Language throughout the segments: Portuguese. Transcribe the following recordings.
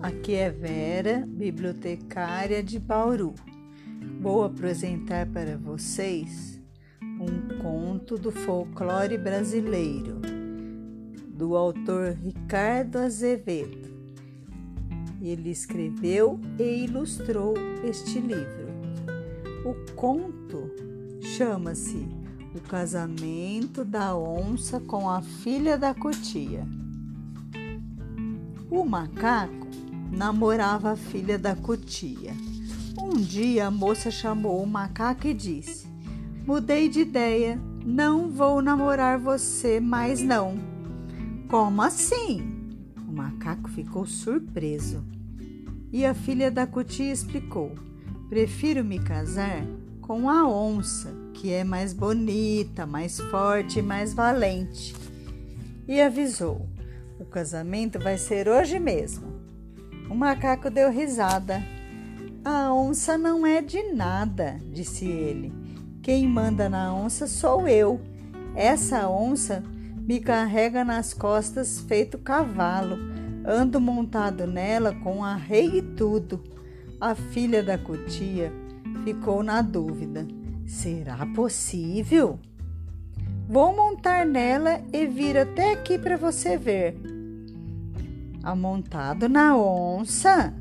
Aqui é Vera, bibliotecária de Bauru. Vou apresentar para vocês um conto do folclore brasileiro, do autor Ricardo Azevedo. Ele escreveu e ilustrou este livro. O conto chama-se O Casamento da Onça com a Filha da Cotia. O macaco namorava a filha da cutia. Um dia a moça chamou o macaco e disse: Mudei de ideia, não vou namorar você mais não. Como assim? O macaco ficou surpreso. E a filha da cutia explicou: Prefiro me casar com a onça, que é mais bonita, mais forte e mais valente. E avisou: o casamento vai ser hoje mesmo. O macaco deu risada. A onça não é de nada, disse ele. Quem manda na onça sou eu. Essa onça me carrega nas costas feito cavalo. Ando montado nela com arreio e tudo. A filha da cutia ficou na dúvida. Será possível? Vou montar nela e vir até aqui para você ver. Amontado na onça?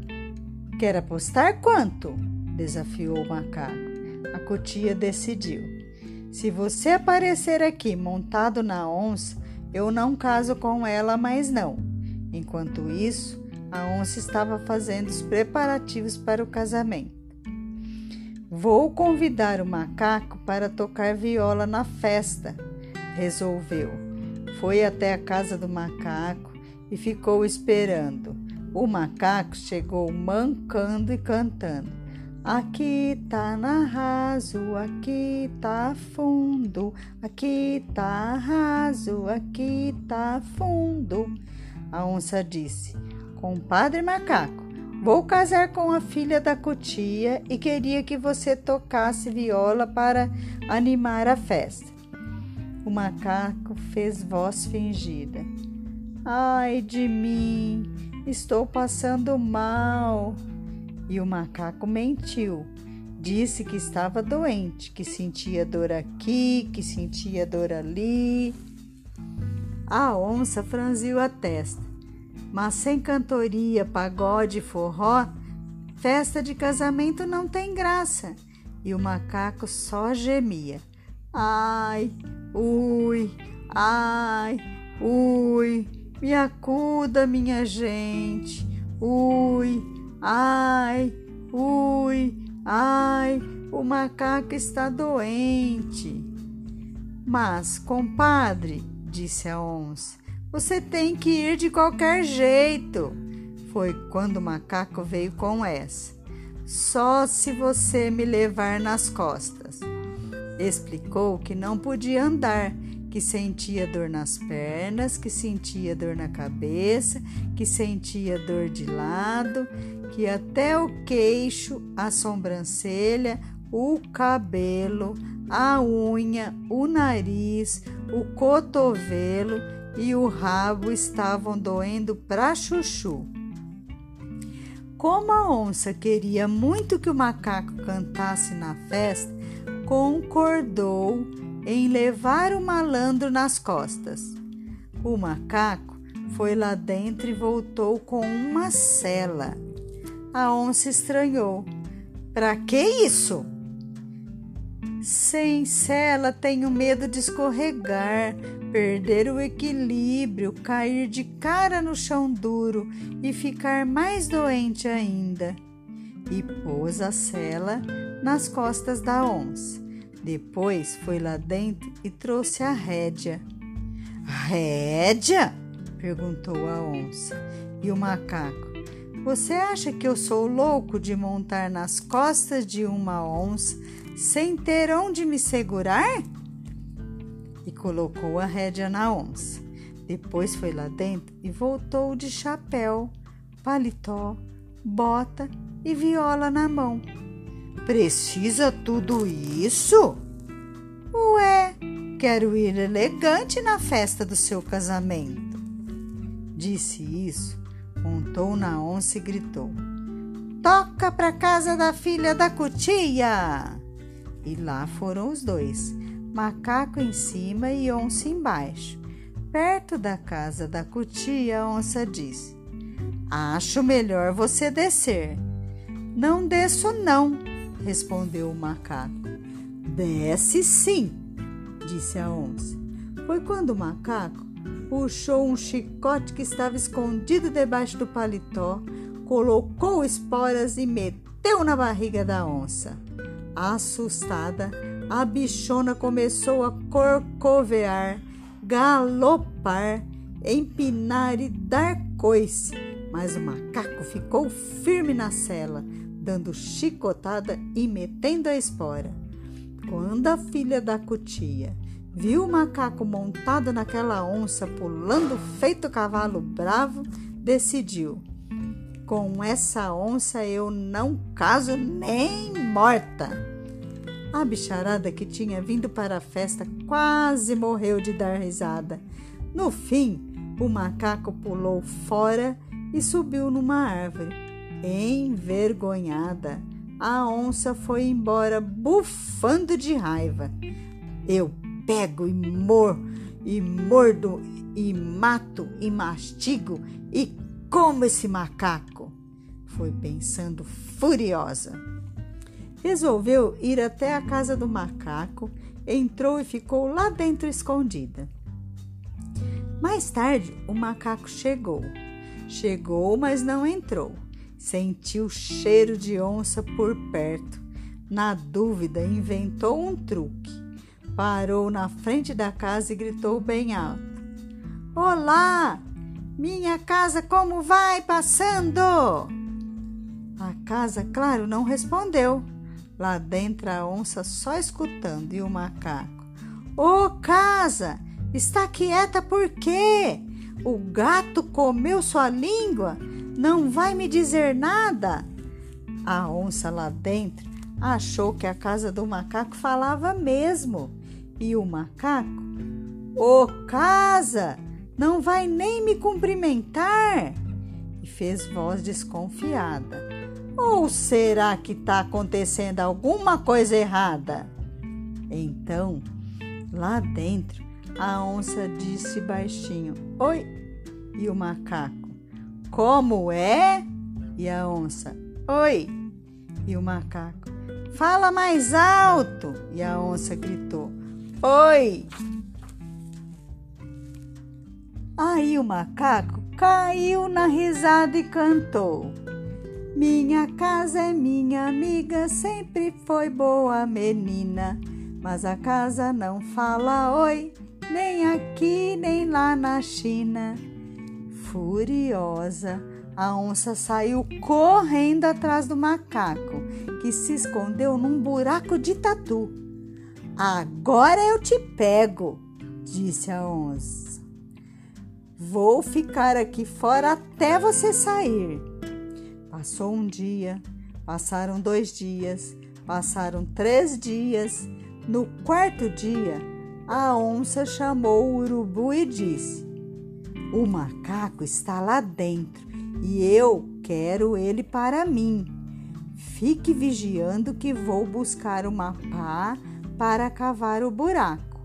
Quer apostar quanto? desafiou o macaco. A cotia decidiu. Se você aparecer aqui montado na onça, eu não caso com ela mais não. Enquanto isso, a onça estava fazendo os preparativos para o casamento. Vou convidar o macaco para tocar viola na festa, resolveu. Foi até a casa do macaco e ficou esperando. O macaco chegou mancando e cantando. Aqui tá na raso, aqui tá fundo, aqui tá raso, aqui tá fundo. A onça disse: Compadre macaco, vou casar com a filha da cutia e queria que você tocasse viola para animar a festa. O macaco fez voz fingida. Ai de mim, estou passando mal. E o macaco mentiu. Disse que estava doente, que sentia dor aqui, que sentia dor ali. A onça franziu a testa. Mas sem cantoria, pagode forró, festa de casamento não tem graça. E o macaco só gemia. Ai, ui, ai, ui. Me acuda, minha gente. Ui, ai, ui, ai, o macaco está doente. Mas, compadre, disse a onça, você tem que ir de qualquer jeito. Foi quando o macaco veio com essa. Só se você me levar nas costas. Explicou que não podia andar que sentia dor nas pernas, que sentia dor na cabeça, que sentia dor de lado, que até o queixo, a sobrancelha, o cabelo, a unha, o nariz, o cotovelo e o rabo estavam doendo pra chuchu. Como a onça queria muito que o macaco cantasse na festa, concordou em levar o malandro nas costas. O macaco foi lá dentro e voltou com uma cela. A onça estranhou. Para que isso? Sem cela tenho medo de escorregar, perder o equilíbrio, cair de cara no chão duro e ficar mais doente ainda. E pôs a cela nas costas da onça. Depois foi lá dentro e trouxe a rédea. Rédea? perguntou a onça. E o macaco: Você acha que eu sou louco de montar nas costas de uma onça sem ter onde me segurar? E colocou a rédea na onça. Depois foi lá dentro e voltou de chapéu, paletó, bota e viola na mão. Precisa tudo isso? Ué, quero ir elegante na festa do seu casamento. Disse isso montou na onça e gritou: Toca pra casa da filha da cutia! E lá foram os dois, macaco em cima e onça embaixo. Perto da casa da cutia, a onça disse: Acho melhor você descer. Não desço, não, respondeu o macaco. Desce sim, disse a onça. Foi quando o macaco puxou um chicote que estava escondido debaixo do paletó, colocou esporas e meteu na barriga da onça. Assustada, a bichona começou a corcovear, galopar, empinar e dar coice, mas o macaco ficou firme na cela, dando chicotada e metendo a espora. Quando a filha da cutia viu o macaco montado naquela onça pulando feito cavalo bravo, decidiu: com essa onça eu não caso nem morta. A bicharada que tinha vindo para a festa quase morreu de dar risada. No fim, o macaco pulou fora e subiu numa árvore. Envergonhada, a onça foi embora bufando de raiva. Eu pego e mor e mordo e mato e mastigo e como esse macaco! Foi pensando furiosa. Resolveu ir até a casa do macaco, entrou e ficou lá dentro escondida. Mais tarde, o macaco chegou. Chegou, mas não entrou. Sentiu cheiro de onça por perto. Na dúvida, inventou um truque. Parou na frente da casa e gritou bem alto: Olá! Minha casa como vai passando? A casa, claro, não respondeu. Lá dentro a onça só escutando e o macaco. Ô oh, casa, está quieta por quê? O gato comeu sua língua? Não vai me dizer nada? A onça lá dentro achou que a casa do macaco falava mesmo. E o macaco? Ô oh, casa, não vai nem me cumprimentar? E fez voz desconfiada. Ou será que está acontecendo alguma coisa errada? Então, lá dentro, a onça disse baixinho: Oi! E o macaco: Como é? E a onça: Oi! E o macaco: Fala mais alto! E a onça gritou: Oi! Aí o macaco caiu na risada e cantou: Minha casa é minha amiga, sempre foi boa menina, mas a casa não fala oi, nem aqui nem lá na China. Furiosa, a onça saiu correndo atrás do macaco, que se escondeu num buraco de tatu. Agora eu te pego, disse a onça. Vou ficar aqui fora até você sair. Passou um dia, passaram dois dias, passaram três dias. No quarto dia, a onça chamou o urubu e disse: O macaco está lá dentro e eu quero ele para mim. Fique vigiando que vou buscar uma pá para cavar o buraco.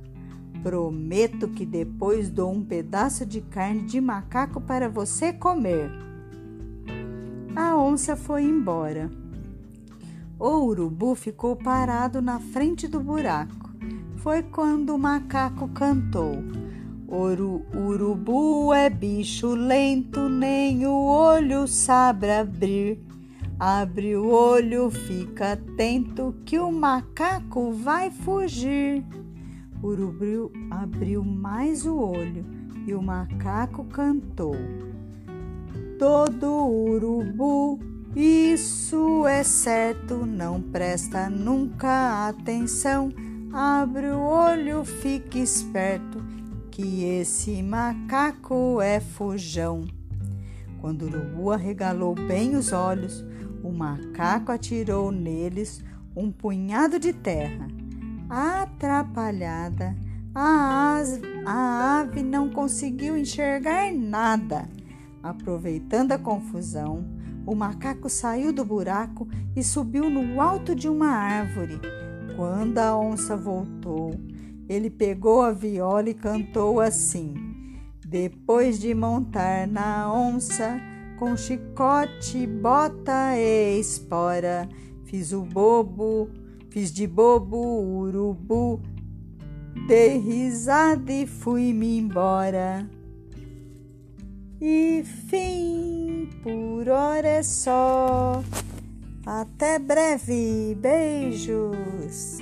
Prometo que depois dou um pedaço de carne de macaco para você comer. A onça foi embora. O urubu ficou parado na frente do buraco. Foi quando o macaco cantou. Oru, urubu é bicho lento, nem o olho sabe abrir. Abre o olho, fica atento que o macaco vai fugir. Urubu abriu mais o olho e o macaco cantou. Todo urubu, isso é certo, não presta nunca atenção. Abre o olho, fique esperto, que esse macaco é fujão. Quando o urubu arregalou bem os olhos, o macaco atirou neles um punhado de terra Atrapalhada, a ave, a ave não conseguiu enxergar nada. Aproveitando a confusão, o macaco saiu do buraco e subiu no alto de uma árvore. Quando a onça voltou, ele pegou a viola e cantou assim: Depois de montar na onça, com chicote, bota e espora, fiz o bobo, fiz de bobo urubu, dei risada e fui-me embora. E fim, por hora é só. Até breve, beijos.